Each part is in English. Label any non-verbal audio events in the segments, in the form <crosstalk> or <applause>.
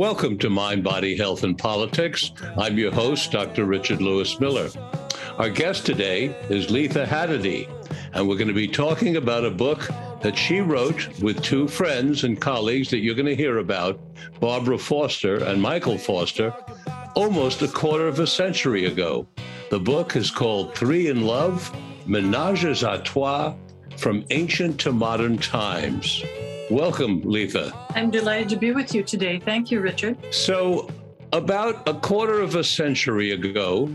Welcome to Mind, Body, Health, and Politics. I'm your host, Dr. Richard Lewis Miller. Our guest today is Letha Hadady, and we're going to be talking about a book that she wrote with two friends and colleagues that you're going to hear about, Barbara Foster and Michael Foster, almost a quarter of a century ago. The book is called Three in Love Menages a Trois from Ancient to Modern Times. Welcome, Letha. I'm delighted to be with you today. Thank you, Richard. So, about a quarter of a century ago,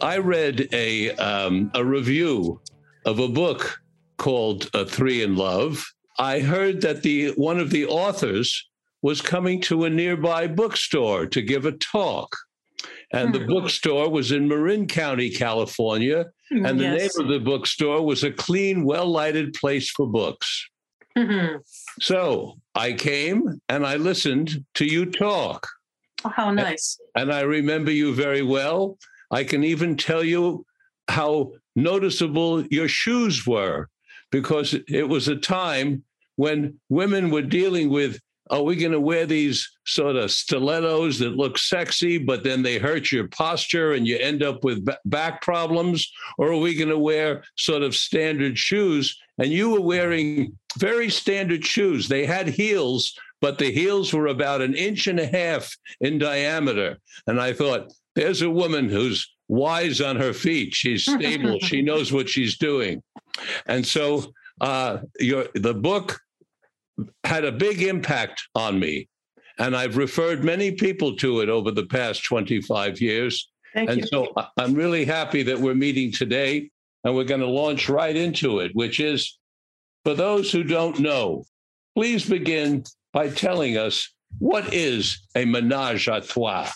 I read a um, a review of a book called uh, Three in Love. I heard that the one of the authors was coming to a nearby bookstore to give a talk. And the hmm. bookstore was in Marin County, California. And the yes. name of the bookstore was A Clean, Well Lighted Place for Books. Mm-hmm. So I came and I listened to you talk. Oh, how nice. And, and I remember you very well. I can even tell you how noticeable your shoes were because it was a time when women were dealing with are we going to wear these sort of stilettos that look sexy, but then they hurt your posture and you end up with back problems? Or are we going to wear sort of standard shoes? And you were wearing very standard shoes. They had heels, but the heels were about an inch and a half in diameter. And I thought, there's a woman who's wise on her feet. She's stable. she <laughs> knows what she's doing. And so uh, your the book had a big impact on me. And I've referred many people to it over the past 25 years. Thank and you. so I'm really happy that we're meeting today and we're going to launch right into it, which is for those who don't know, please begin by telling us what is a menage a trois?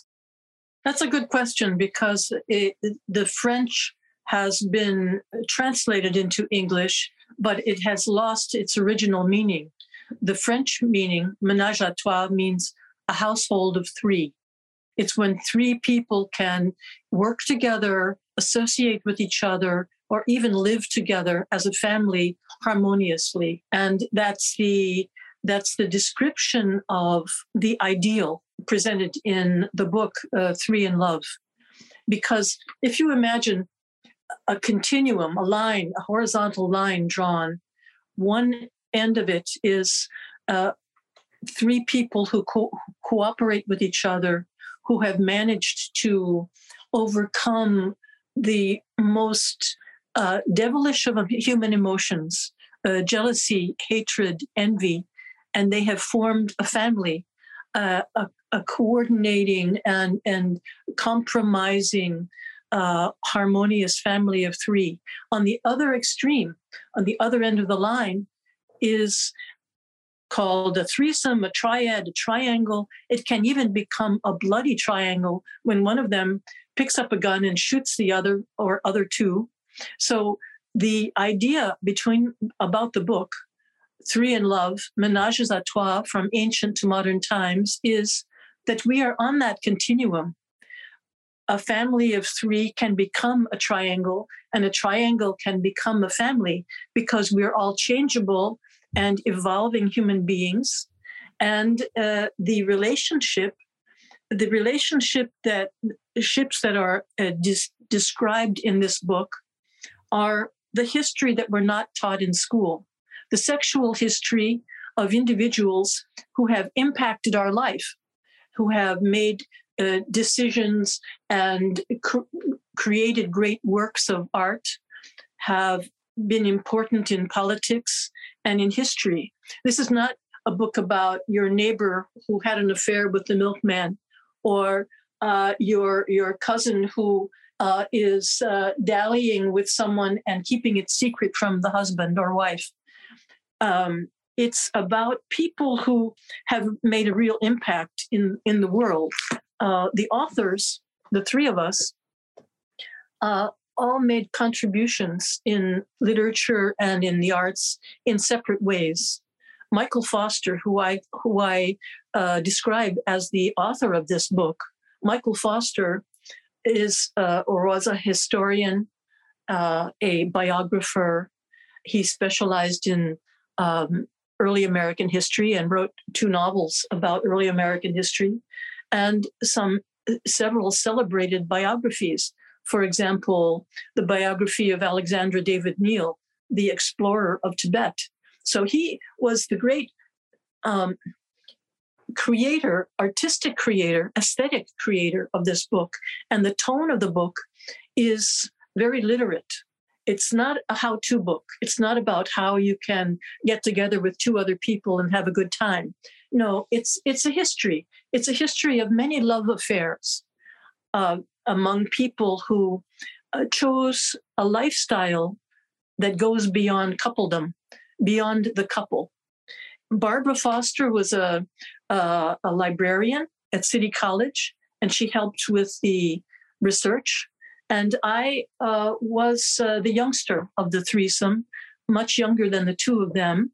That's a good question because it, the French has been translated into English, but it has lost its original meaning. The French meaning, ménage à trois, means a household of three. It's when three people can work together, associate with each other, or even live together as a family harmoniously. And that's the that's the description of the ideal presented in the book uh, Three in Love. Because if you imagine a continuum, a line, a horizontal line drawn, one end of it is uh, three people who co- cooperate with each other, who have managed to overcome the most uh, devilish of human emotions uh, jealousy, hatred, envy, and they have formed a family, uh, a, a, coordinating and, and compromising uh, harmonious family of three. On the other extreme, on the other end of the line, is called a threesome, a triad, a triangle. It can even become a bloody triangle when one of them picks up a gun and shoots the other or other two. So the idea between about the book, Three in Love, Ménages à Trois from ancient to modern times, is that we are on that continuum. A family of three can become a triangle, and a triangle can become a family because we're all changeable and evolving human beings. And uh, the relationship, the relationship that ships that are uh, dis- described in this book are the history that we're not taught in school, the sexual history of individuals who have impacted our life, who have made uh, decisions and cr- created great works of art, have been important in politics and in history. This is not a book about your neighbor who had an affair with the milkman or uh, your your cousin who uh, is uh, dallying with someone and keeping it secret from the husband or wife. Um, it's about people who have made a real impact in in the world. Uh, the authors, the three of us, uh, all made contributions in literature and in the arts in separate ways. Michael Foster, who I who I uh, describe as the author of this book, Michael Foster is uh, or was a historian, uh, a biographer. He specialized in um, early American history and wrote two novels about early American history, and some several celebrated biographies. For example, the biography of Alexandra David Néel, the explorer of Tibet. So he was the great um, creator, artistic creator, aesthetic creator of this book. And the tone of the book is very literate. It's not a how to book. It's not about how you can get together with two other people and have a good time. No, it's, it's a history. It's a history of many love affairs uh, among people who uh, chose a lifestyle that goes beyond coupledom, beyond the couple. Barbara Foster was a, a, librarian at City College, and she helped with the research. And I uh, was uh, the youngster of the threesome, much younger than the two of them,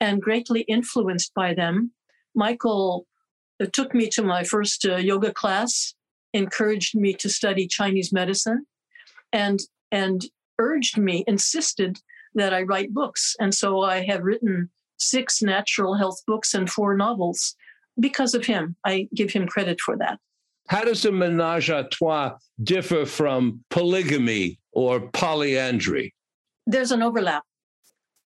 and greatly influenced by them. Michael uh, took me to my first uh, yoga class, encouraged me to study Chinese medicine, and and urged me, insisted that I write books. And so I have written six natural health books and four novels because of him. I give him credit for that. How does a menage a trois differ from polygamy or polyandry? There's an overlap.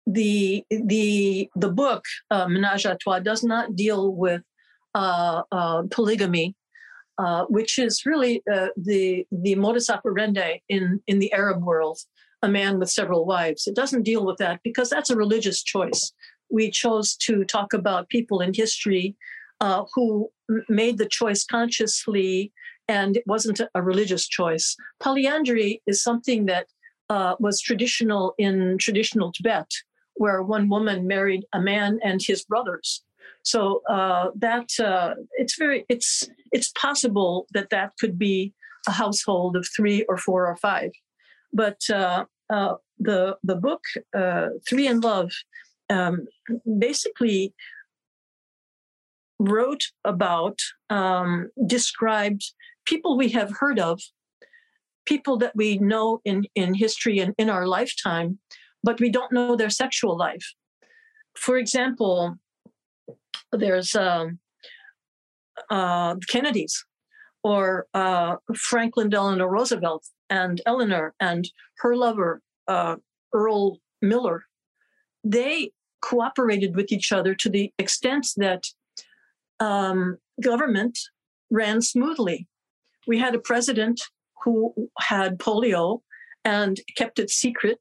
The the the book uh, Menage a Trois does not deal with uh, uh, polygamy, uh, which is really uh, the the modus operandi in in the Arab world. A man with several wives. It doesn't deal with that because that's a religious choice we chose to talk about people in history uh, who made the choice consciously and it wasn't a, religious choice. Polyandry is something that uh, was traditional in traditional Tibet, where one woman married a man and his brothers. So uh, that uh, it's very it's it's possible that that could be a household of three or four or five, but uh, uh, the the book uh, Three in Love um, basically wrote about, um, described people we have heard of, people that we know in, in history and in our lifetime, but we don't know their sexual life. For example, there's um, uh, Kennedys or uh, Franklin Delano Roosevelt and Eleanor and her lover, uh, Earl Miller. They cooperated with each other to the extent that um, government ran smoothly. We had a president who had polio and kept it secret,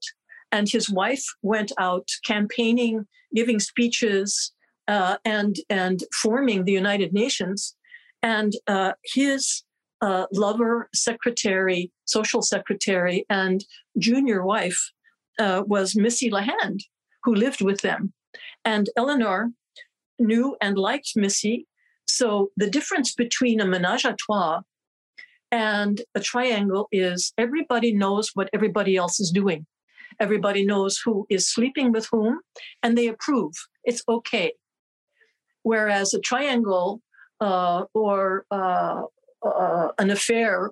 and his wife went out campaigning, giving speeches, uh, and and forming the United Nations. And uh, his uh, lover, secretary, social secretary, and junior wife uh, was Missy LeHand, who lived with them. And Eleanor knew and liked Missy. So the difference between a menage a trois and a triangle is everybody knows what everybody else is doing. Everybody knows who is sleeping with whom, and they approve. It's okay. Whereas a triangle uh, or uh, uh, an affair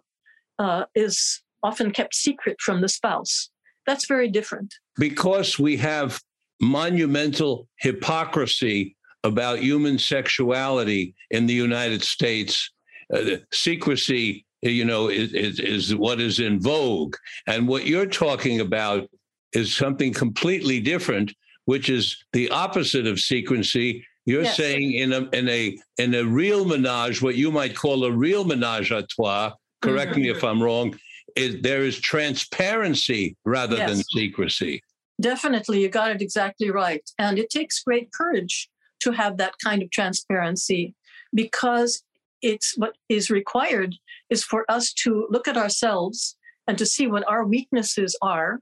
uh, is often kept secret from the spouse. That's very different. Because we have monumental hypocrisy about human sexuality in the United States. Uh, secrecy, you know, is, is, is what is in vogue. And what you're talking about is something completely different, which is the opposite of secrecy. You're yes. saying in a in a in a real menage, what you might call a real menage a trois. Correct mm-hmm. me if I'm wrong. Is there is transparency rather yes. than secrecy. Definitely, you got it exactly right. And it takes great courage to have that kind of transparency because it's what is required is for us to look at ourselves and to see what our weaknesses are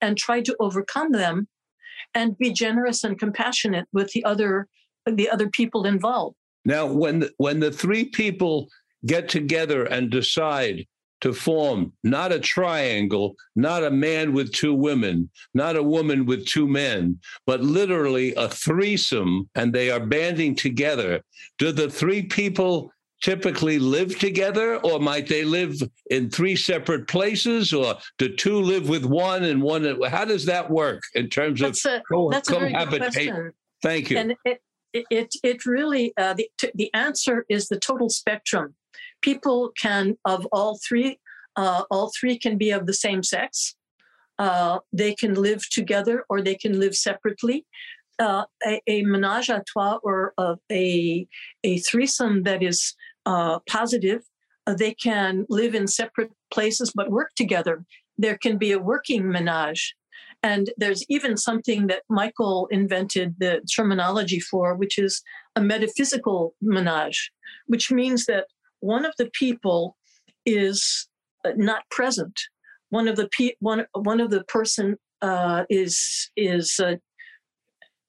and try to overcome them and be generous and compassionate with the other the other people involved. Now when the, when the three people get together and decide to form not a triangle, not a man with two women, not a woman with two men, but literally a threesome, and they are banding together. Do the three people typically live together, or might they live in three separate places, or do two live with one and one? How does that work in terms That's of a, co- that's a very good cohabitation? question. Thank you. And it, it, it really, uh, the, the answer is the total spectrum. People can, of all three, uh, all three can be of the same sex. Uh, they can live together or they can live separately. Uh, a, a menage a trois or a, a, a threesome that is uh, positive, uh, they can live in separate places but work together. There can be a working menage. And there's even something that Michael invented the terminology for, which is a metaphysical menage, which means that one of the people is uh, not present. One of the pe- one one of the person uh, is is uh,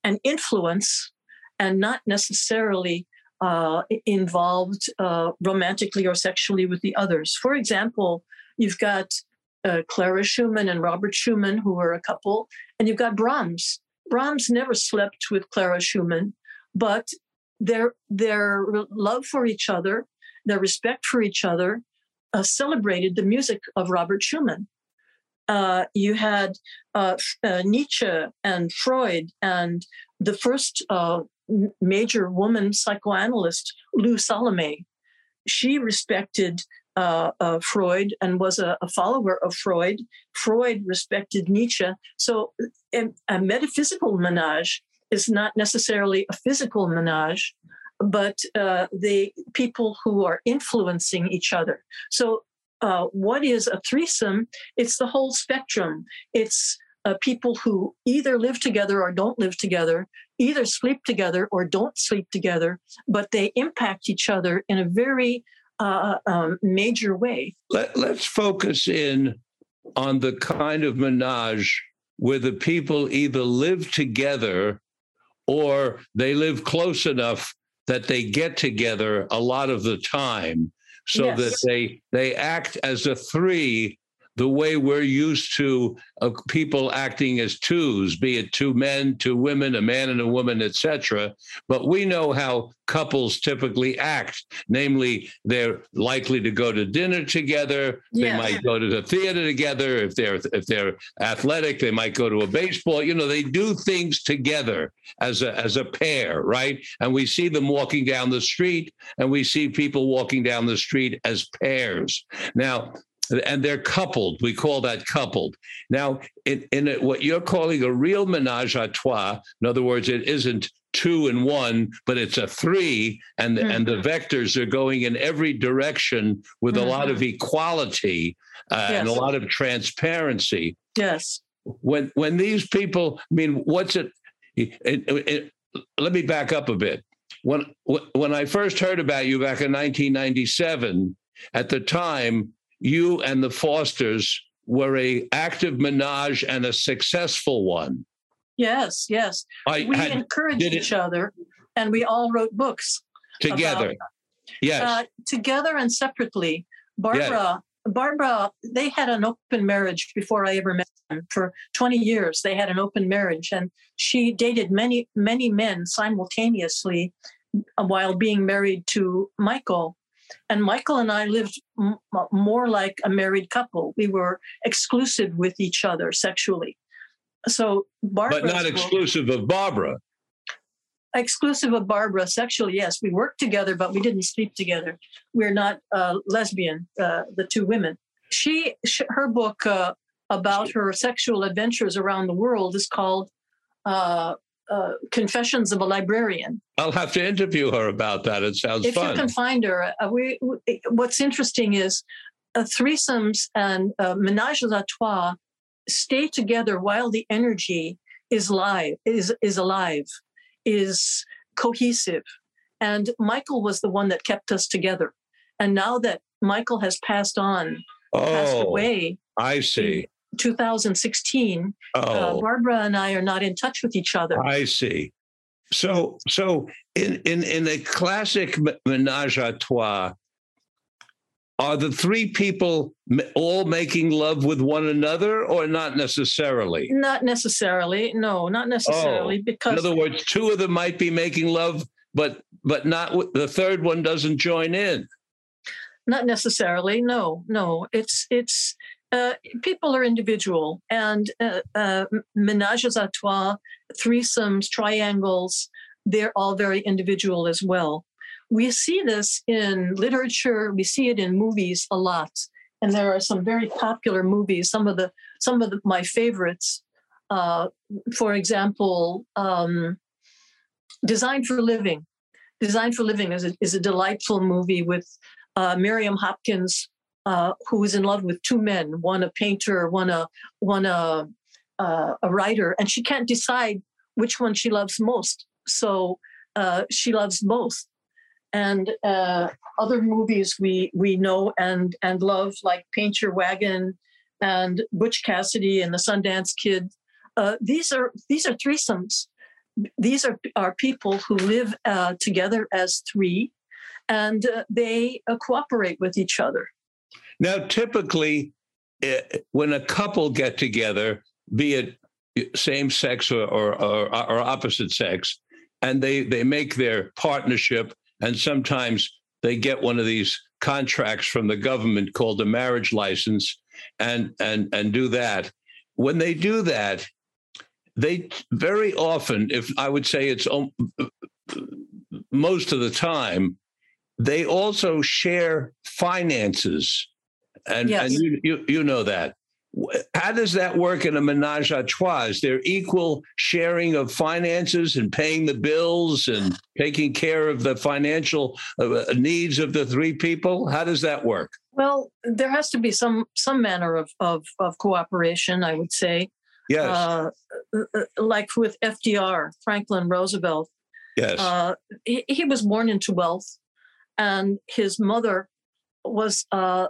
an influence and not necessarily uh, involved uh, romantically or sexually with the others. For example, you've got uh, Clara Schumann and Robert Schumann, who were a couple, and you've got Brahms. Brahms never slept with Clara Schumann, but their their love for each other, their respect for each other, uh, celebrated the music of Robert Schumann. Uh, you had uh, uh Nietzsche and Freud, and the first uh, major woman psychoanalyst, Lou Salome. She respected uh, uh, Freud and was a, a, follower of Freud. Freud respected Nietzsche. So a, a, metaphysical menage is not necessarily a physical menage, but uh, the people who are influencing each other. So uh, what is a threesome? It's the whole spectrum. It's uh, people who either live together or don't live together, either sleep together or don't sleep together, but they impact each other in a very uh, um, major way. Let, let's focus in on the kind of menage where the people either live together or they live close enough that they get together a lot of the time so yes. that they they act as a three the way we're used to uh, people acting as twos, be it two men, two women, a man and a woman, etc. But we know how couples typically act. Namely, they're likely to go to dinner together. Yes. They might go to the theater together. If they're if they're athletic, they might go to a baseball. You know, they do things together as a as a pair, right? And we see them walking down the street, and we see people walking down the street as pairs. Now, and they're coupled. We call that coupled. Now, in, in a, what you're calling a real menage a trois, in other words, it isn't two and one, but it's a three, and mm-hmm. and the vectors are going in every direction with mm-hmm. a lot of mm-hmm. equality uh, yes. and a lot of transparency. Yes. When when these people, I mean, what's it, it, it, it let me back up a bit. When when I first heard about you back in 1997, at the time you and the Fosters were a active menage and a successful one. Yes, yes. I we had, encouraged each other, and we all wrote books together. About, yes, uh, together and separately. Barbara, yes. Barbara, they had an open marriage before I ever met them. For 20 years, they had an open marriage, and she dated many, many men simultaneously while being married to Michael. And Michael and I lived m- more like a married couple. We were exclusive with each other sexually. So Barbara. But not exclusive of Barbara. Exclusive of Barbara sexually, yes. We worked together, but we didn't sleep together. We're not uh, lesbian, uh, the two women. She, her book uh, about her sexual adventures around the world is called uh, Confessions of a Librarian. I'll have to interview her about that. It sounds fun. if fun. you can find her, uh, we, we, what's interesting is uh, threesomes and uh, ménages à trois stay together while the energy is live, is is alive, is cohesive. And Michael was the one that kept us together. And now that Michael has passed on, oh, passed away. I see. 2016, uh, oh. uh, Barbara and I are not in touch with each other. I see. So, so in in in a classic menage a trois, are the three people all making love with one another, or not necessarily? Not necessarily. No, not necessarily. Oh. Because in other words, two of them might be making love but but not the third one doesn't join in. Not necessarily. No, no. It's it's uh, people are individual, and uh, uh, ménages à trois, threesomes, triangles, they're all very individual as well. We see this in literature. We see it in movies a lot, and there are some very popular movies. Some of the some of the, my favorites, uh, for example, um, Design for Living. Design for Living is a, is a delightful movie with uh, Miriam Hopkins, uh, who is in love with two men, one a painter, one a one a uh, a writer, and she can't decide which one she loves most. So uh, she loves both. And uh, other movies we we know and and love, like Paint Your Wagon and Butch Cassidy and the Sundance Kid. Uh, these are these are threesomes. These are are people who live together as three and uh, they uh, cooperate with each other. Now, typically, uh, when a couple get together, be it same sex or, or, or, or opposite sex, and they, they make their partnership, and sometimes they get one of these contracts from the government called a marriage license and and and do that when they do that they very often if i would say it's most of the time they also share finances. And, yes. and you, you, you know that. How does that work in a menage a trois? Is there equal sharing of finances and paying the bills and taking care of the financial uh, needs of the three people? How does that work? Well, there has to be some some manner of of, of cooperation, I would say. Yes. Uh, uh like with FDR, Franklin Roosevelt. Yes. Uh, he, he was born into wealth and his mother was uh,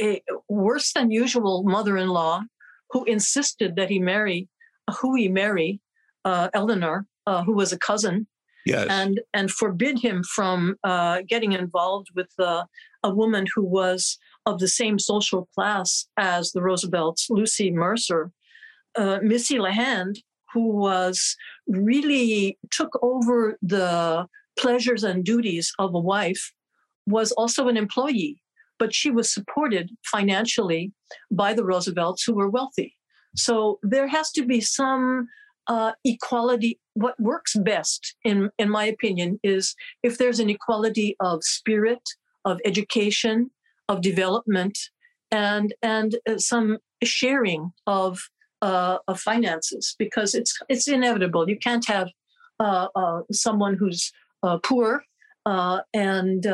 a worse than usual mother-in-law who insisted that he marry who he marry uh, Eleanor, uh, who was a cousin, yes. and and forbid him from uh, getting involved with uh, a woman who was of the same social class as the Roosevelts, Lucy Mercer, uh, Missy LeHand, who was really took over the pleasures and duties of a wife was also an employee, but she was supported financially by the Roosevelts who were wealthy. So there has to be some uh, equality. What works best, in, in my opinion, is if there's an equality of spirit, of education, of development, and and uh, some sharing of uh, of finances, because it's it's inevitable. You can't have uh, uh, someone who's uh, poor and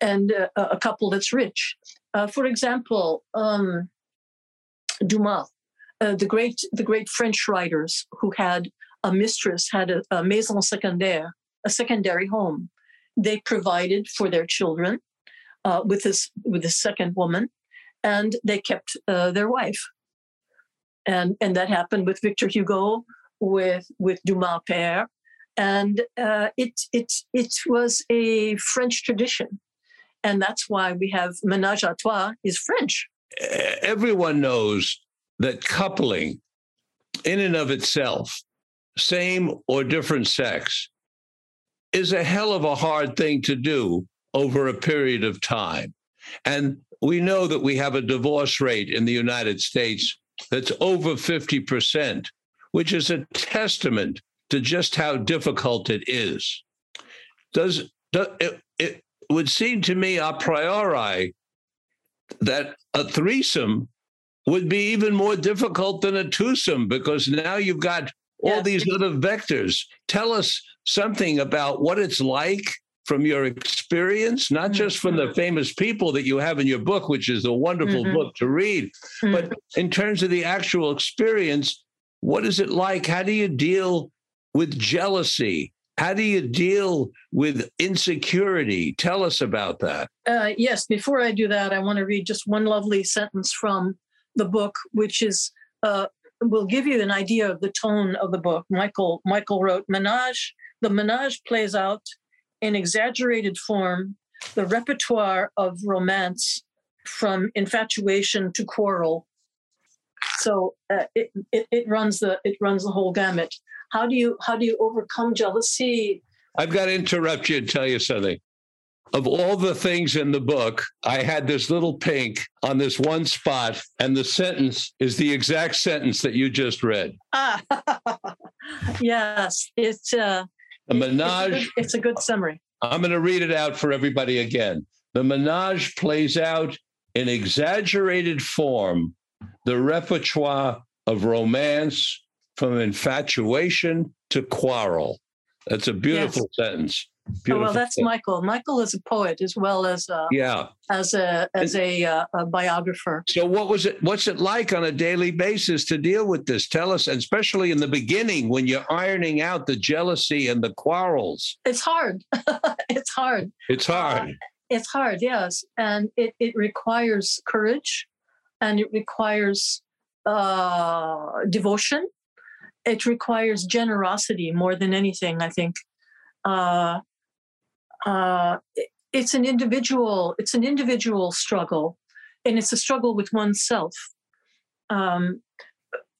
and uh, a couple that's rich. Uh, for example, um, Dumas, uh, the great the great French writers who had a mistress had a, a maison secondaire, a secondary home. They provided for their children uh, with this with a second woman, and they kept uh, their wife. And and that happened with Victor Hugo, with with Dumas père, and uh, it it it was a French tradition, and that's why we have ménage à trois is French. Everyone knows that coupling, in and of itself, same or different sex, is a hell of a hard thing to do over a period of time, and we know that we have a divorce rate in the United States that's over 50%, which is a testament to just how difficult it is. Does, does it, it would seem to me a priori that a threesome would be even more difficult than a twosome because now you've got all yeah. these other vectors. Tell us something about what it's like from your experience, not just from the mm-hmm. famous people that you have in your book, which is a wonderful mm-hmm. book to read, mm-hmm. but in terms of the actual experience, what is it like? How do you deal with jealousy? How do you deal with insecurity? Tell us about that. Uh, yes, before I do that, I want to read just one lovely sentence from the book, which is uh, will give you an idea of the tone of the book. Michael Michael wrote, "Menage." The menage plays out in exaggerated form the repertoire of romance from infatuation to quarrel. So uh, it, it, it runs the it runs the whole gamut. How do you how do you overcome jealousy? I've got to interrupt you and tell you something. Of all the things in the book, I had this little pink on this one spot, and the sentence is the exact sentence that you just read. Ah, <laughs> yes, it's uh, a menage. It's a, good, it's a good summary. I'm going to read it out for everybody again. The menage plays out in exaggerated form the repertoire of romance from infatuation to quarrel. That's a beautiful yes. sentence. Beautiful oh, well, that's sentence. Michael. Michael is a poet as well as a, yeah as a as a, uh, a, biographer. So, what was it? What's it like on a daily basis to deal with this? Tell us, and especially in the beginning when you're ironing out the jealousy and the quarrels. It's hard. <laughs> it's hard. It's hard. Uh, it's hard, yes, and it it requires courage, and it requires uh, devotion it requires generosity more than anything, I think. Uh, uh, it's an individual, it's an individual struggle, and it's a struggle with oneself. Um,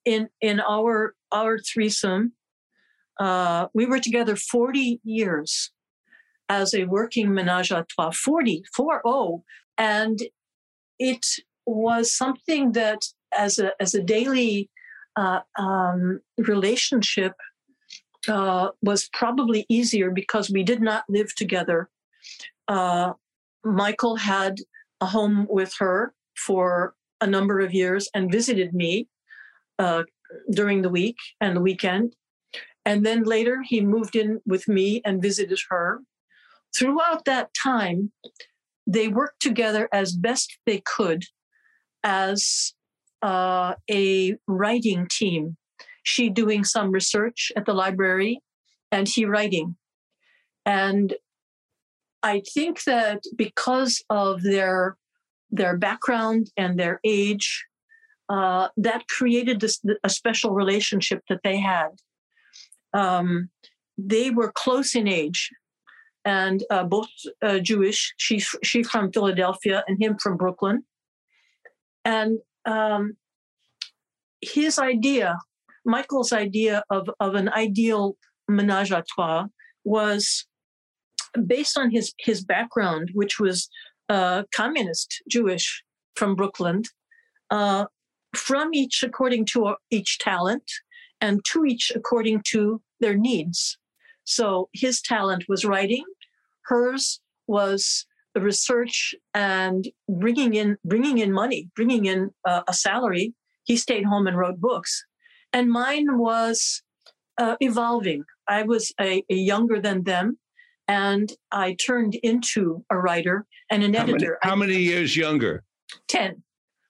in in our our threesome, uh, we were together 40 years as a working menage a trois, 40, 4 and it was something that as a as a daily uh, um, relationship uh, was probably easier because we did not live together. Uh, Michael had a home with her for a number of years and visited me uh, during the week and the weekend. And then later he moved in with me and visited her. Throughout that time, they worked together as best they could as uh, a writing team. She doing some research at the library, and he writing. And I think that because of their their background and their age, uh, that created this a special relationship that they had. Um, they were close in age, and uh, both uh, Jewish. She she from Philadelphia and him from Brooklyn. And um, his idea, Michael's idea of, of an ideal menage a trois was based on his, his background, which was uh, communist Jewish from Brooklyn, uh, from each according to each talent and to each according to their needs. So his talent was writing, hers was research and bringing in bringing in money, bringing in uh, a salary. He stayed home and wrote books, and mine was uh, evolving. I was a, a, younger than them, and I turned into a writer and an how editor. Many, how many years younger? Ten.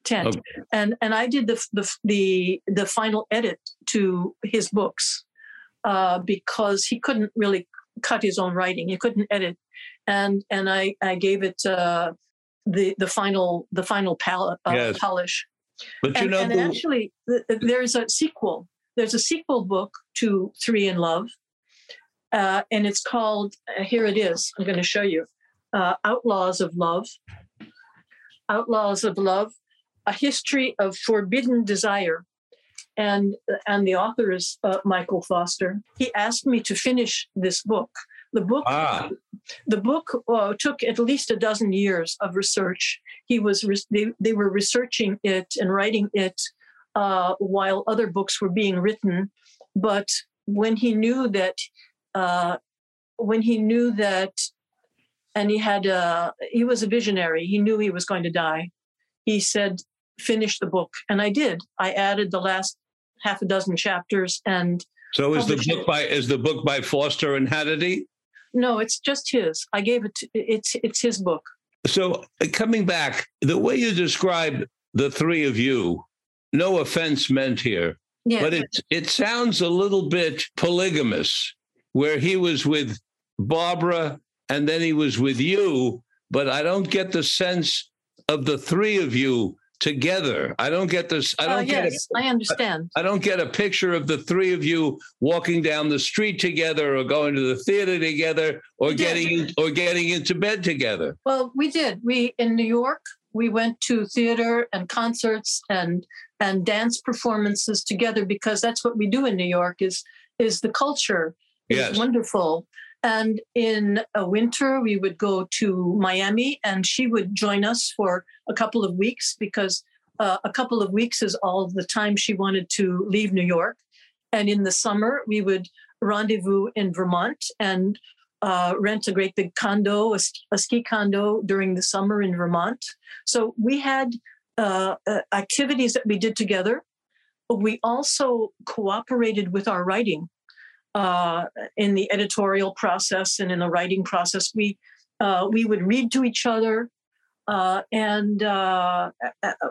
10 okay. and and i did the, the the the final edit to his books uh, because he couldn't really cut his own writing he couldn't edit and and I I gave it uh, the the final the final pal- uh, yes. polish. But you and, know, and actually, there's a sequel. There's a sequel book to Three in Love, uh, and it's called. Uh, here it is. I'm going to show you. Uh, Outlaws of Love. Outlaws of Love, a history of forbidden desire, and and the author is uh, Michael Foster. He asked me to finish this book the book, ah. the book uh, took at least a dozen years of research. He was re- they, they were researching it and writing it uh, while other books were being written. But when he knew that, uh, when he knew that, and he had a, he was a visionary. He knew he was going to die. He said, "Finish the book," and I did. I added the last half a dozen chapters and. So is the book it. by is the book by Foster and Hadady? No, it's just his. I gave it. To, it's it's his book. So uh, coming back, the way you describe the three of you, no offense meant here, yeah. but it it sounds a little bit polygamous, where he was with Barbara and then he was with you, but I don't get the sense of the three of you together. I don't get this. I don't uh, yes, get. A, I understand. I, I don't get a picture of the three of you walking down the street together, or going to the theater together, or we getting did. or getting into bed together. Well, we did. We in New York. We went to theater and concerts and and dance performances together because that's what we do in New York. Is is the culture. Yes. wonderful. And in a winter, we would go to Miami, and she would join us for a couple of weeks because uh, a couple of weeks is all the time she wanted to leave New York. And in the summer, we would rendezvous in Vermont and uh, rent a great big condo, a, a ski condo during the summer in Vermont. So we had uh, uh, activities that we did together. We also cooperated with our writing uh, in the editorial process and in the writing process. We uh, we would read to each other, uh, and uh,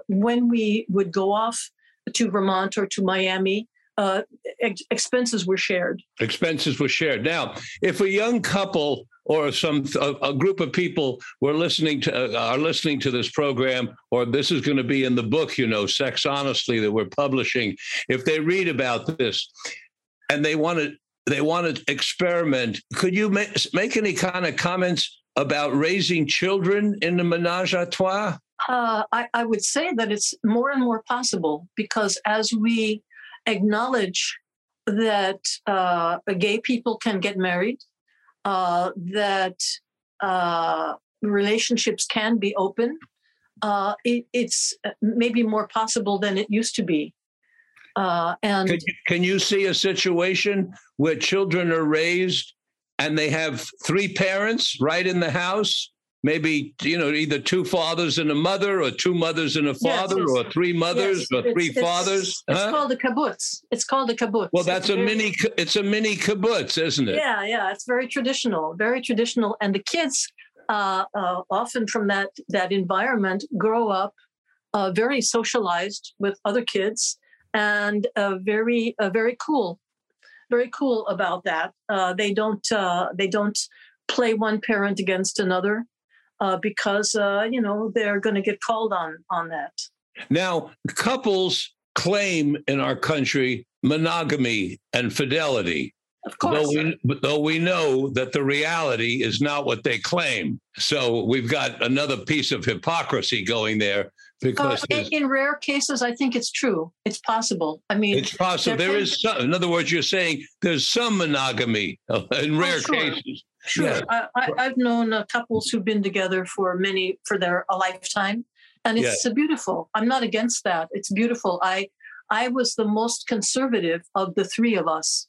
when we would go off to Vermont or to Miami, uh, ex- expenses were shared. expenses were shared. Now, if a young couple or some a, a group of people were listening to uh, are listening to this program, or this is going to be in the book, you know, Sex Honestly that we're publishing, if they read about this and they want to they want to experiment, could you make, make any kind of comments about raising children in the menage a trois? Uh, I, I would say that it's more and more possible because as we acknowledge that uh, gay people can get married, uh, that uh, relationships can be open, uh, it, it's maybe more possible than it used to be. Uh, and Can you, can you see a situation where children are raised and they have three parents right in the house? Maybe you know either two fathers and a mother, or two mothers and a father, yes. or three mothers, Yes, or three it's- it's- fathers. It's huh? called a kibbutz. It's called a kibbutz. Well, that's It's a very- mini. It's a mini kibbutz, isn't it? Yeah, yeah, it's very traditional, very traditional, and the kids uh, uh, often from that that environment grow up uh, very socialized with other kids and uh, very uh, very cool, very cool about that. Uh, they don't uh, they don't play one parent against another uh, because uh, you know they're going to get called on on that. Now, couples claim in our country monogamy and fidelity. Of course, Though we, though we know that the reality is not what they claim. So we've got another piece of hypocrisy going there because in, in rare cases, I think it's true. It's possible. I mean, it's possible there there can- some. In other words, you're saying there's some monogamy uh, in rare Oh, sure. cases. Sure, Yeah. I, I've known uh, couples who've been together for many for their a lifetime, and it's uh, beautiful. I'm not against that. It's beautiful. I I was the most conservative of the three of us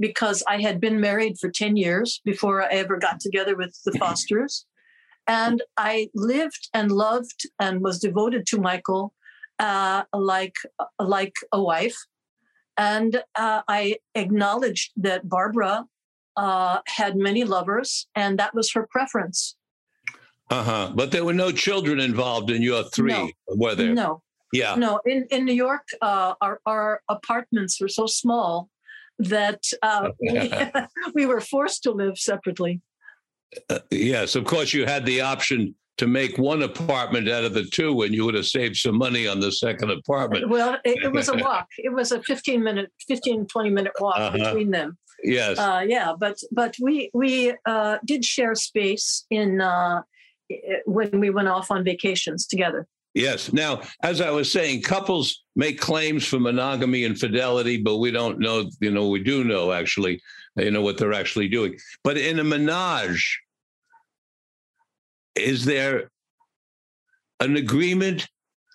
because I had been married for ten years before I ever got together with the <clears throat> Fosters, and I lived and loved and was devoted to Michael uh, like like a wife, and uh, I acknowledged that Barbara uh, had many lovers, and that was her preference. Uh huh. But there were no children involved in your three, No. were there? No, Yeah. no. In in New York, uh, our our apartments were so small that uh, we, <laughs> <laughs> we were forced to live separately. Uh, yes. Of course, you had the option to make one apartment out of the two, and you would have saved some money on the second apartment. Well, it, it was a <laughs> walk. It was a 15 minute, 15, 20 minute walk Uh-huh. between them. Yes. Uh, yeah, but but we we uh, did share space in uh, when we went off on vacations together. Yes. Now, as I was saying, couples make claims for monogamy and fidelity, but we don't know, you know, we do know actually, you know, what they're actually doing. But in a menage, is there an agreement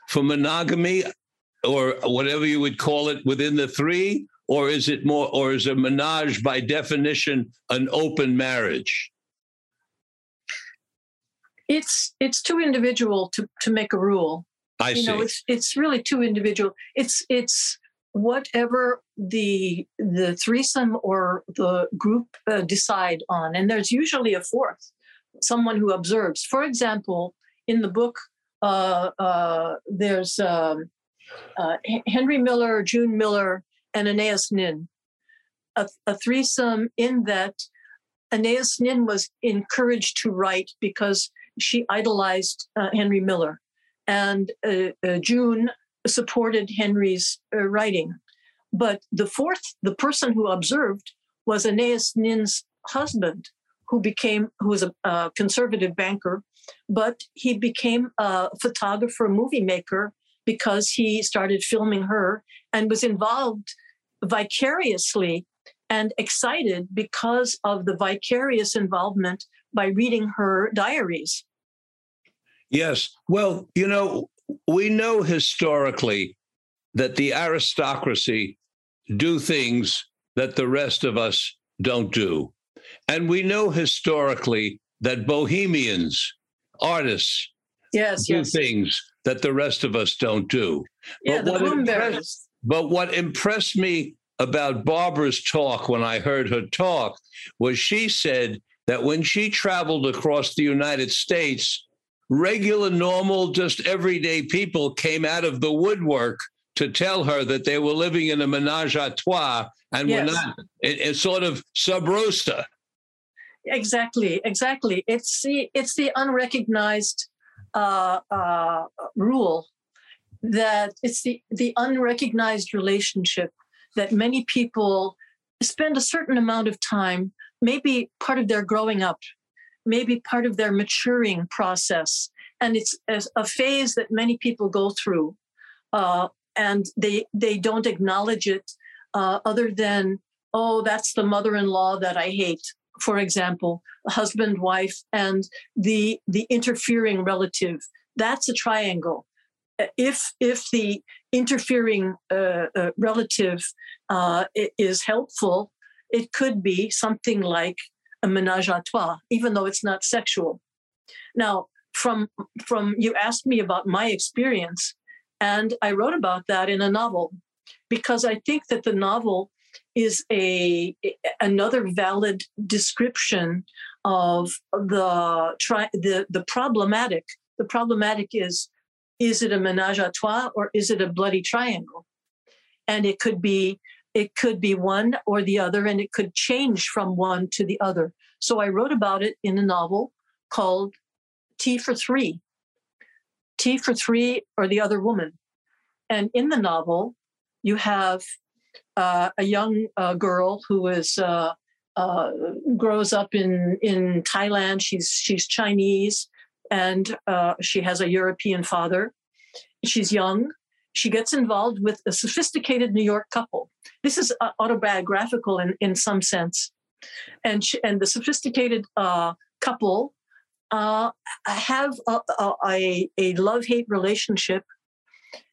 for monogamy or whatever you would call it within the three? Or is it more, or is a menage by definition an open marriage? It's it's too individual to to make a rule. I you see. know it's it's really too individual it's it's whatever the the threesome or the group uh, decide on. And there's usually a fourth someone who observes. For example in the book uh, uh, there's um, uh, henry miller june miller and Anaïs Nin. A, a threesome in that Anaïs Nin was encouraged to write because she idolized uh, henry miller. And uh, June supported Henry's writing. But the fourth, the person who observed, was Anaïs Nin's husband, who became who was a, a conservative banker, but he became a photographer, movie maker because he started filming her and was involved vicariously and excited because of the vicarious involvement by reading her diaries. Yes. Well, you know, we know historically that the aristocracy do things that the rest of us don't do. And we know historically that bohemians, artists, yes, do yes. things that the rest of us don't do. Yeah, But what impressed- But what impressed me about Barbara's talk when I heard her talk was she said that when she traveled across the United States, regular, normal, just everyday people came out of the woodwork to tell her that they were living in a menage a trois and were Yes. not, it, it's sort of sub rosa. Exactly, exactly. It's the it's the unrecognized uh, uh, rule that it's the the unrecognized relationship that many people spend a certain amount of time, maybe part of their growing up, maybe part of their maturing process, and it's a, a phase that many people go through, uh, and they they don't acknowledge it uh, other than oh that's the mother-in-law that I hate for example, a husband, wife, and the the interfering relative. That's a triangle. Uh, If if the interfering uh, uh, relative uh, is helpful, it could be something like a ménage à trois, even though it's not sexual. Now, from from you asked me about my experience, and I wrote about that in a novel because I think that the novel is a another valid description of the tri- the the problematic. The problematic is is it a ménage à trois or is it a bloody triangle? And it could be it could be one or the other, and it could change from one to the other. So I wrote about it in a novel called T for Three. T for Three or the Other Woman. And in the novel, you have uh, a young uh, girl who is uh, uh, grows up in in Thailand. She's she's Chinese, and uh, she has a European father. She's young. She gets involved with a sophisticated New York couple. This is uh, autobiographical in, in some sense, and she, and the sophisticated couple uh, have a, a, a love hate relationship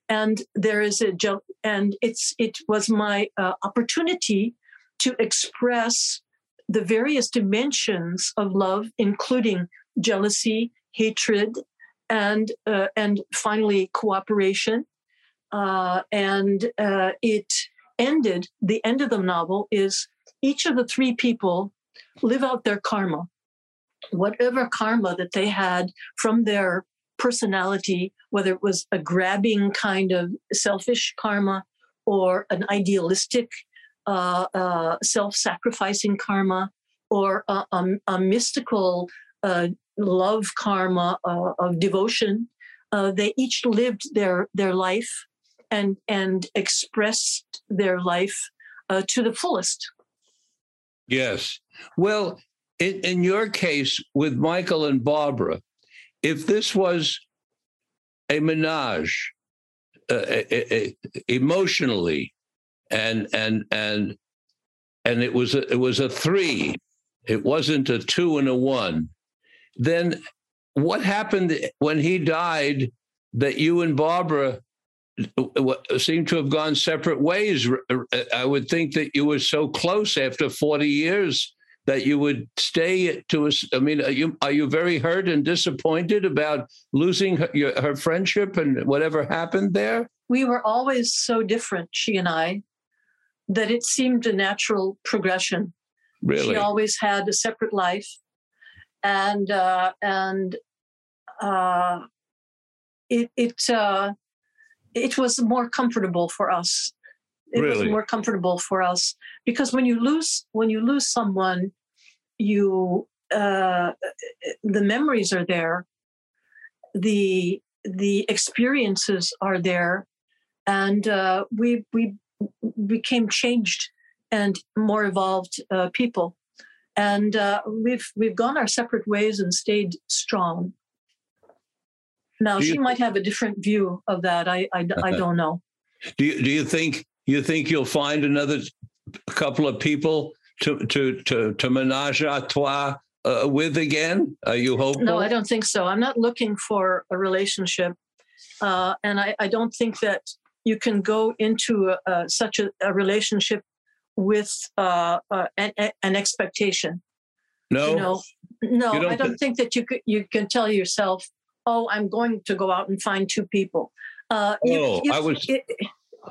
and there is a and it's it was my uh, opportunity to express the various dimensions of love including jealousy hatred and uh, and finally cooperation. Uh, and uh, it ended the end of the novel is each of the three people live out their karma whatever karma that they had from their personality, whether it was a grabbing kind of selfish karma or an idealistic, uh, uh, self sacrificing karma or a, a, a mystical uh, love karma uh, of devotion. Uh, they each lived their, their life and, and expressed their life uh, to the fullest. Yes. Well, in, in your case with Michael and Barbara, if this was a menage uh, uh, uh, emotionally and and and and it was a, it was a three it wasn't a two and a one then what happened when he died that you and barbara seem to have gone separate ways? I would think that you were so close after 40 years that you would stay to us. I mean, are you are you very hurt and disappointed about losing her, your, her friendship and whatever happened there? We were always so different, she and I, that it seemed a natural progression. Really, She always had a separate life, and uh, and uh, it it uh, it was more comfortable for us. It was more comfortable for us because when you lose when you lose someone, you uh, the memories are there, the the experiences are there, and uh, we we became changed and more evolved uh, people, and uh, we've we've gone our separate ways and stayed strong. Now Do you she might have a different view of that. I I, I don't know. do you do you think you think you'll find another couple of people to to to to menage a trois uh, with again? Are you hopeful? No, I don't think so. I'm not looking for a relationship, uh, and I, I, don't think that you can go into such a, a, relationship with uh, uh an, an, expectation. No, you know, no, don't I don't th- think that you could, you can tell yourself, "Oh, I'm going to go out and find two people." Uh, oh, you, you, I was. It,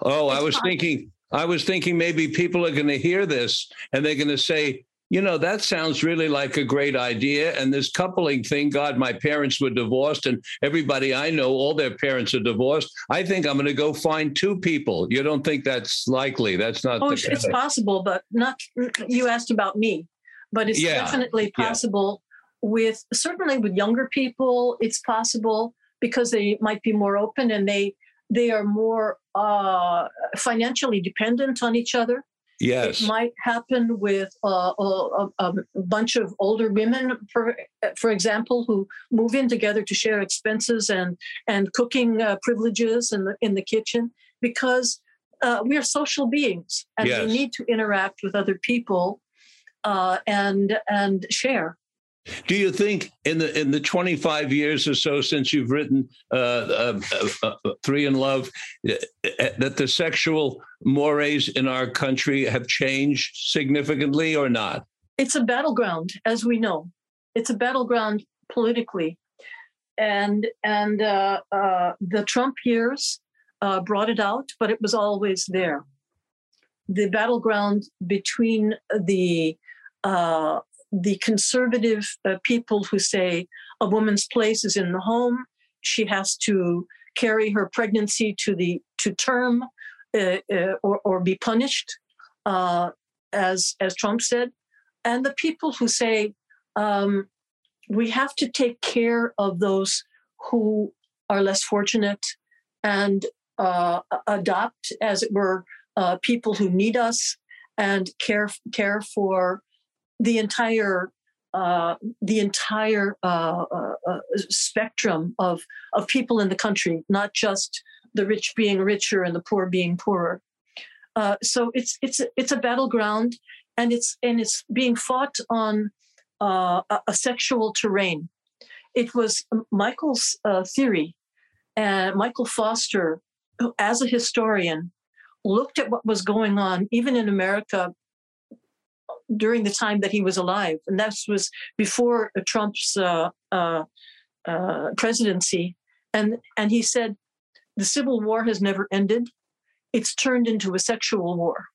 oh, I was thinking. I was thinking maybe people are going to hear this and they're going to say, you know, that sounds really like a great idea. And this coupling thing, God, my parents were divorced, and everybody I know, all their parents are divorced. I think I'm going to go find two people. You don't think that's likely? That's not. Oh, it's possible, but not. You asked about me, but it's yeah. definitely possible yeah. with certainly with younger people. It's possible because they might be more open and they they are more uh, financially dependent on each other Yes. It might happen with uh, a, a, bunch of older women, for, for example, who move in together to share expenses and, and cooking uh, privileges in the, in the kitchen because uh, we are social beings and yes. we need to interact with other people uh, and, and share. Do you think in the in the 25 years or so since you've written uh, uh, uh, uh Three in Love uh, uh, that the sexual mores in our country have changed significantly or not? It's a battleground, as we know. It's a battleground politically, and and the Trump years brought it out, but it was always there. The battleground between the uh, the conservative uh, people who say a woman's place is in the home, she has to carry her pregnancy to the to term uh, uh, or, or be punished, uh, as as Trump said, and the people who say um, we have to take care of those who are less fortunate and uh, adopt, as it were, uh, people who need us and care care for the entire uh, the entire uh, uh, uh, spectrum of of people in the country, not just the rich being richer and the poor being poorer. Uh, so it's it's it's a battleground, and it's and it's being fought on uh, a, sexual terrain. It was Michael's theory, and Michael Foster, as a historian, looked at what was going on even in America during the time that he was alive, and that was before Trump's uh, uh, uh, presidency. And and he said, the Civil War has never ended; it's turned into a sexual war.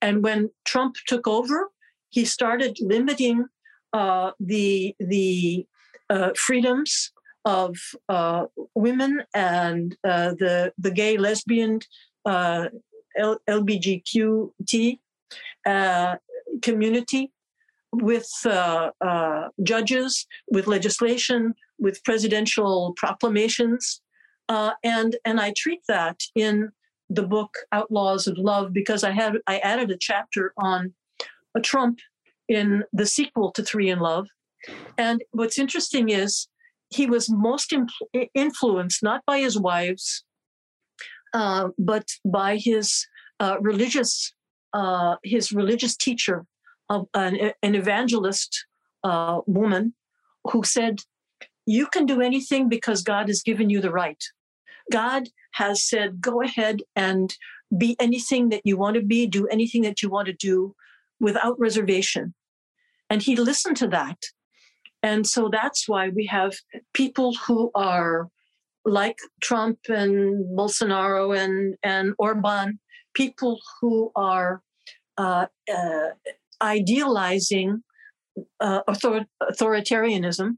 And when Trump took over, he started limiting uh, the the uh, freedoms of uh, women and the the gay, lesbian, L- LBGQT uh, community with uh, uh, judges, with legislation, with presidential proclamations. Uh, and, and I treat that in the book Outlaws of Love because I had I added a chapter on a Trump in the sequel to Three in Love. And what's interesting is he was most influenced not by his wives, uh, but by his uh, religious uh, his religious teacher, an, an, evangelist uh, woman, who said, You can do anything because God has given you the right. God has said, Go ahead and be anything that you want to be, do anything that you want to do without reservation. And he listened to that. And so that's why we have people who are like Trump and Bolsonaro and, and Orban, people who are uh, uh, idealizing uh, author- authoritarianism,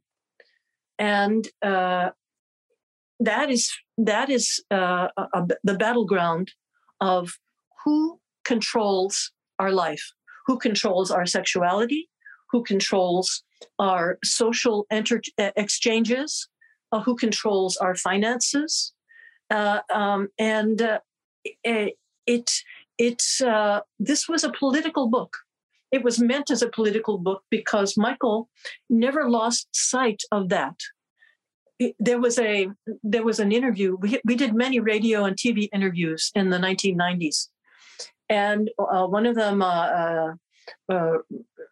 and uh, that is that is uh, a, a, the battleground of who controls our life, who controls our sexuality, who controls our social enter- exchanges, uh, who controls our finances, uh, um, and uh, it, it uh, this was a political book. It was meant as a political book because Michael never lost sight of that. There was a there was an interview. We we did many radio and TV interviews in the 1990s, and uh, one of them, uh, uh, uh,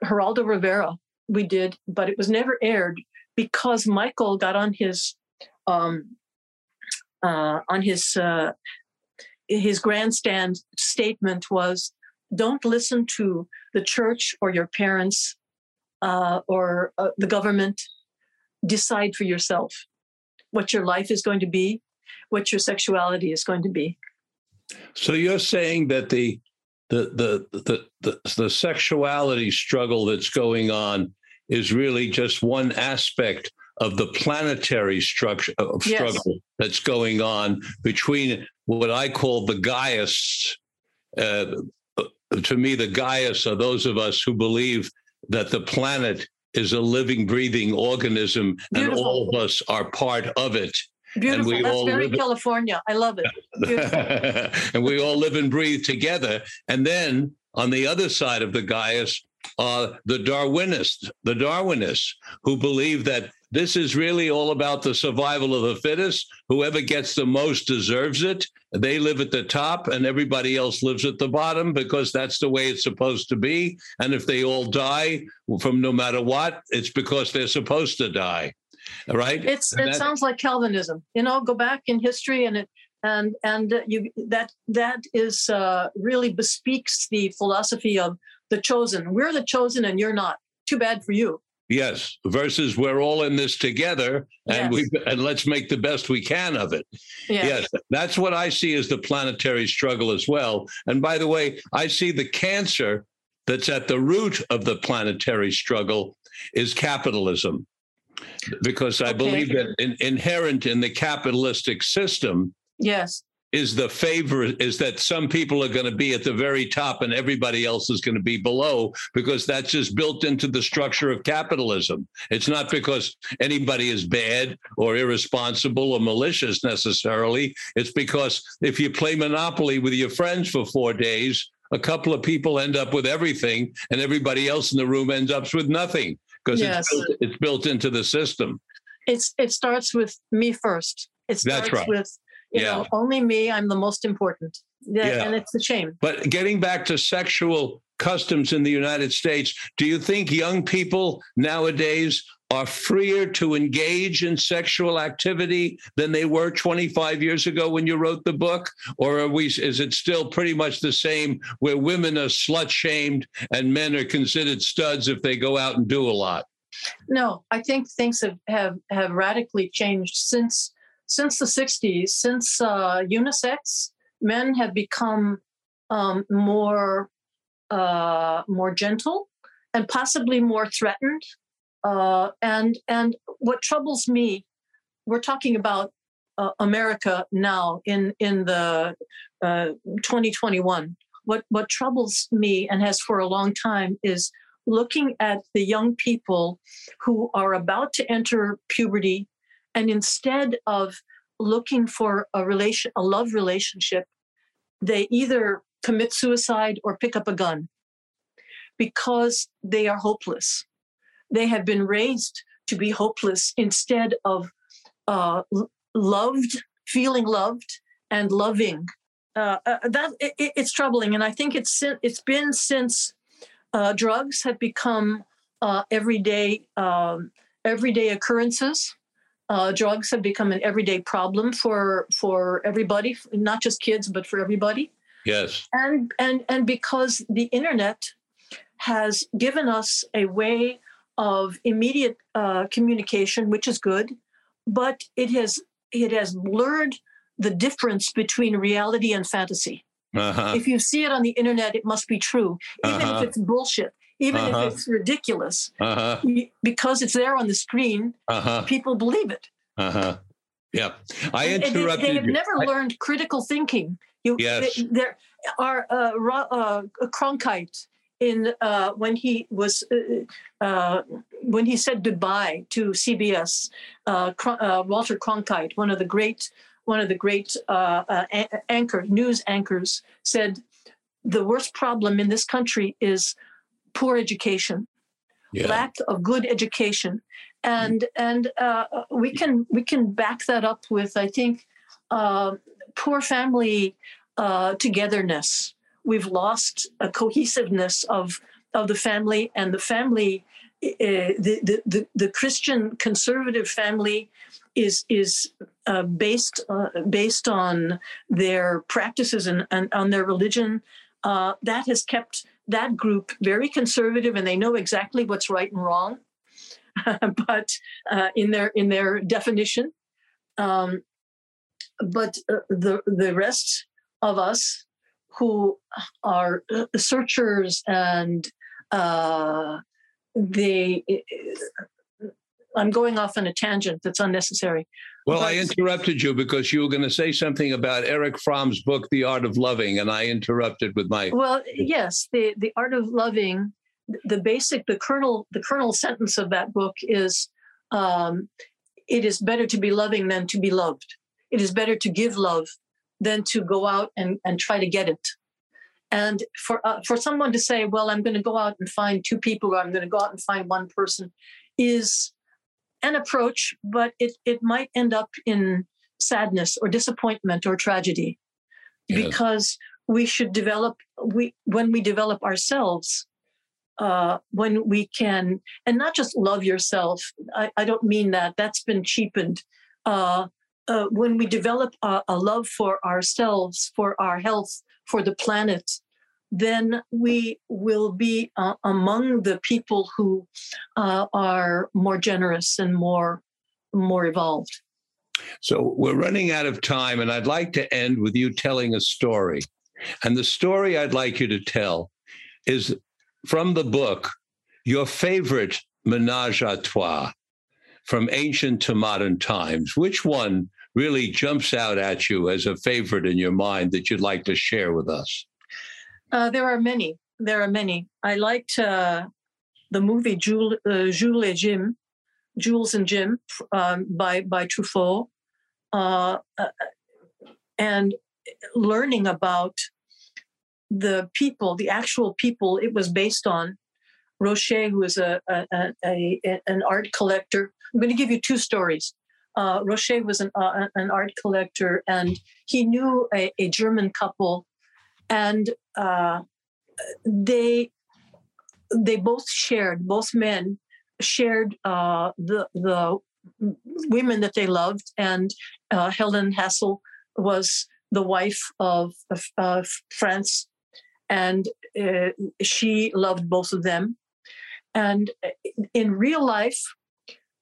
Geraldo Rivera, we did, but it was never aired because Michael got on his um, uh, on his uh, his grandstand statement was, "Don't listen to the church or your parents uh, or uh, the government. Decide for yourself what your life is going to be, what your sexuality is going to be." So you're saying that the the the the the, the sexuality struggle that's going on is really just one aspect of the planetary structure of Yes. struggle that's going on between what I call the Gaiists. Uh, to me, the Gaius are those of us who believe that the planet is a living, breathing organism, and all of us are part of it. Beautiful. we That's all very California. I love it. <laughs> And we all live and breathe together. And then on the other side of the Gaius are the Darwinists, the Darwinists, who believe that this is really all about the survival of the fittest. Whoever gets the most deserves it. They live at the top and everybody else lives at the bottom because that's the way it's supposed to be. And if they all die from no matter what, it's because they're supposed to die. All right. It's it that- sounds like Calvinism. You know, go back in history and it and and uh, you that that is uh, really bespeaks the philosophy of the chosen. We're the chosen and you're not. Too bad for you. Yes, versus we're all in this together, and we and let's make the best we can of it. Yeah. Yes, that's what I see as the planetary struggle as well. And by the way, I see the cancer that's at the root of the planetary struggle is capitalism, because I Okay. believe that in, inherent in the capitalistic system Yes. Is the favor is that some people are going to be at the very top and everybody else is going to be below because that's just built into the structure of capitalism it's not because anybody is bad or irresponsible or malicious necessarily it's because if you play monopoly with your friends for 4 days a couple of people end up with everything and everybody else in the room ends up with nothing because Yes. it's, built, it's built into the system It's it starts with me first. It That's starts right. with you Yeah. know only me. I'm the most important. Yeah, Yeah. and it's a shame. But getting back to sexual customs in the United States, do you think young people nowadays are freer to engage in sexual activity than they were 25 years ago when you wrote the book? Or are we is it still pretty much the same where women are slut shamed and men are considered studs if they go out and do a lot? No, I think things have have, have radically changed since since the '60s. Since uh, unisex, men have become um, more uh, more gentle and possibly more threatened. Uh, and and what troubles me, we're talking about uh, America now in in the uh, 2021. What what troubles me and has for a long time is looking at the young people who are about to enter puberty and instead of looking for a relation a love relationship they either commit suicide or pick up a gun because they are hopeless. They have been raised to be hopeless instead of uh, loved feeling loved and loving. Uh, uh, that it, it- it's troubling. And i think it's it's been since uh, drugs have become uh, everyday um, everyday occurrences. Uh, drugs have become an everyday problem for for everybody, not just kids, but for everybody. Yes. And and and because the internet has given us a way of immediate uh, communication, which is good, but it has it has blurred the difference between reality and fantasy Uh-huh. if you see it on the internet, it must be true, even Uh-huh. if it's bullshit, even Uh-huh. if it's ridiculous. Uh-huh. Because it's there on the screen, Uh-huh. people believe it. Uh-huh. Yeah. I And they- interrupted They, have you. never I- learned critical thinking. You, Yes. they- there are uh, uh, Cronkite in uh, when he was uh, uh, when he said goodbye to CBS. Uh, Cron- uh, Walter Cronkite, one of the great one of the great uh, uh, anchor news anchors, said the worst problem in this country is poor education yeah. lack of good education and and uh, we can we can back that up with i think uh, poor family uh, togetherness we've lost a cohesiveness of of the family and the family the, the, the, the Christian conservative family is is uh, based uh, based on their practices and, and on their religion. Uh, that has kept that group very conservative, and they know exactly what's right and wrong. <laughs> but uh, in their in their definition, um, but uh, the the rest of us who are searchers and uh, they I'm going off on a tangent that's unnecessary. Well, I interrupted you because you were going to say something about Erich Fromm's book, The Art of Loving, and I interrupted with my. Well, yes, the the Art of Loving, the basic, the kernel, the kernel sentence of that book is, um, it is better to be loving than to be loved. It is better to give love than to go out and, and try to get it. And for uh, for someone to say, "Well, I'm going to go out and find two people, or I'm going to go out and find one person," is an approach, but it it might end up in sadness or disappointment or tragedy, because we should develop we when we develop ourselves. Uh, when we can, and not just love yourself. I, I don't mean that. That's been cheapened. Uh, uh, when we develop a, a, love for ourselves, for our health, for the planet, then we will be uh, among the people who uh, are more generous and more more evolved. So we're running out of time, and I'd like to end with you telling a story. And the story I'd like you to tell is from the book, your favorite menage a trois from ancient to modern times. Which one really jumps out at you as a favorite in your mind that you'd like to share with us? Uh, there are many. There are many. I liked uh, the movie Jules, uh, Jules et Jim, Jules and Jim um, by by Truffaut, uh, uh, and learning about the people, the actual people it was based on. Roché, who is a, a, a, a an art collector. I'm going to give you two stories uh, Roché was an, uh, an art collector and he knew a, a German couple, and uh, they they both shared both men shared uh, the the women that they loved, and uh, Helen Hessel was the wife of, of Franz, and uh, she loved both of them. And in real life,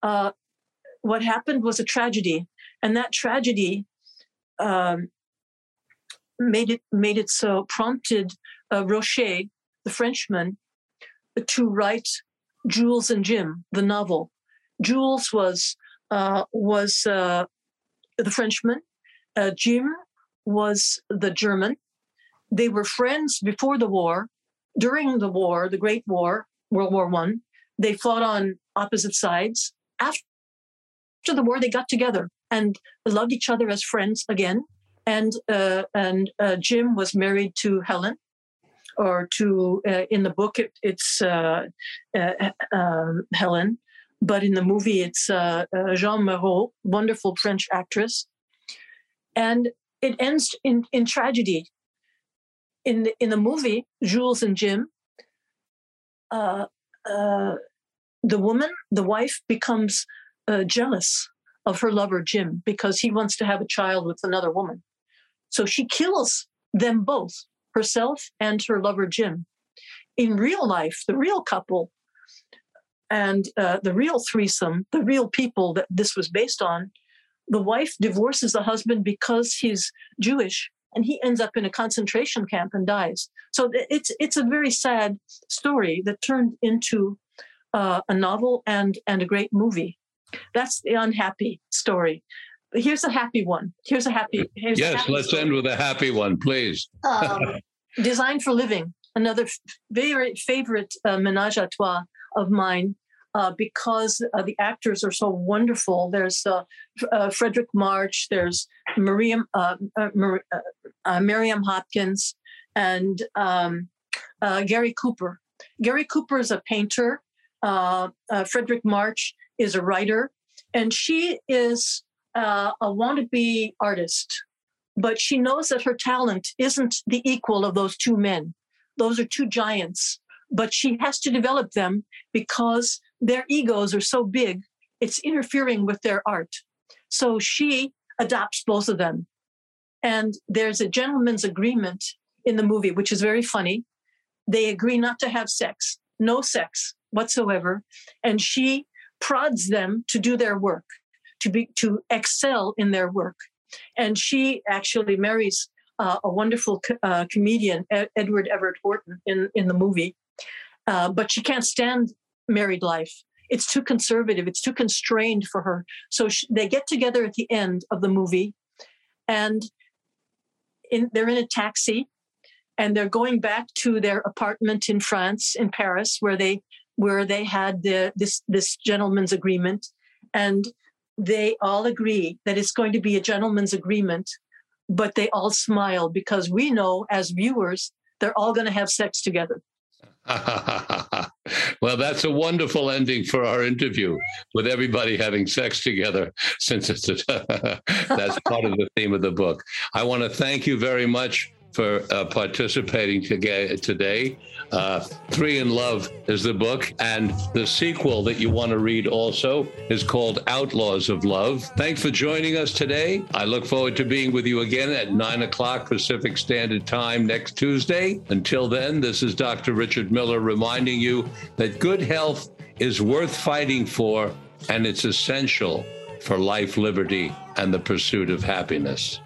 uh, what happened was a tragedy, and that tragedy um, made it made it so prompted uh, Roché, the Frenchman, to write Jules and Jim, the novel. Jules was uh, was uh, the Frenchman. Uh, Jim was the German. They were friends before the war. During the war, the Great War, World War One, they fought on opposite sides. After after the war, they got together and loved each other as friends again. And uh, and uh, Jim was married to Helen, or to uh, in the book it, it's uh, uh, um, Helen, but in the movie it's uh, Jeanne Moreau, wonderful French actress. And it ends in in tragedy. In the, in the movie, Jules and Jim, the woman, the wife, becomes uh, jealous of her lover Jim because he wants to have a child with another woman. So she kills them both, herself and her lover Jim. In real life, the real couple and uh, the real threesome, the real people that this was based on, the wife divorces the husband because he's Jewish and he ends up in a concentration camp and dies. So it's it's a very sad story that turned into uh, a novel and and a great movie. That's the unhappy story. But here's a happy one. Here's a happy. Here's yes, a happy let's story. end with a happy one, please. um, <laughs> Design for Living, another very favorite uh, menage a trois of mine. Uh, because uh, the actors are so wonderful. There's uh, uh Fredric March, there's Miriam, uh, uh, Miriam Hopkins, and um, Gary Cooper. Gary Cooper is a painter. Fredric March is a writer, and she is uh, a wannabe artist but she knows that her talent isn't the equal of those two men. Those are two giants, but she has to develop them because their egos are so big, it's interfering with their art. So she adopts both of them. And there's a gentleman's agreement in the movie, which is very funny. They agree not to have sex, no sex whatsoever. And she prods them to do their work, to be to excel in their work. And she actually marries uh, a wonderful uh, comedian, Ed- Edward Everett Horton, in in the movie. Uh, but she can't stand married life. It's too conservative. It's too constrained for her. So she, they get together at the end of the movie, and in, they're in a taxi, and they're going back to their apartment in France, in Paris, where they where they had the, this this gentleman's agreement, and they all agree that it's going to be a gentleman's agreement, but they all smile because we know as viewers they're all going to have sex together. <laughs> well, that's a wonderful ending for our interview with everybody having sex together, since it's a, <laughs> that's part of the theme of the book. I want to thank you very much for uh, participating today. Uh, Three in Love is the book, and the sequel that you want to read also is called Outlaws of Love. Thanks for joining us today. I look forward to being with you again at 9 o'clock Pacific Standard Time next Tuesday. Until then, this is Dr. Richard Miller reminding you that good health is worth fighting for, and it's essential for life, liberty, and the pursuit of happiness.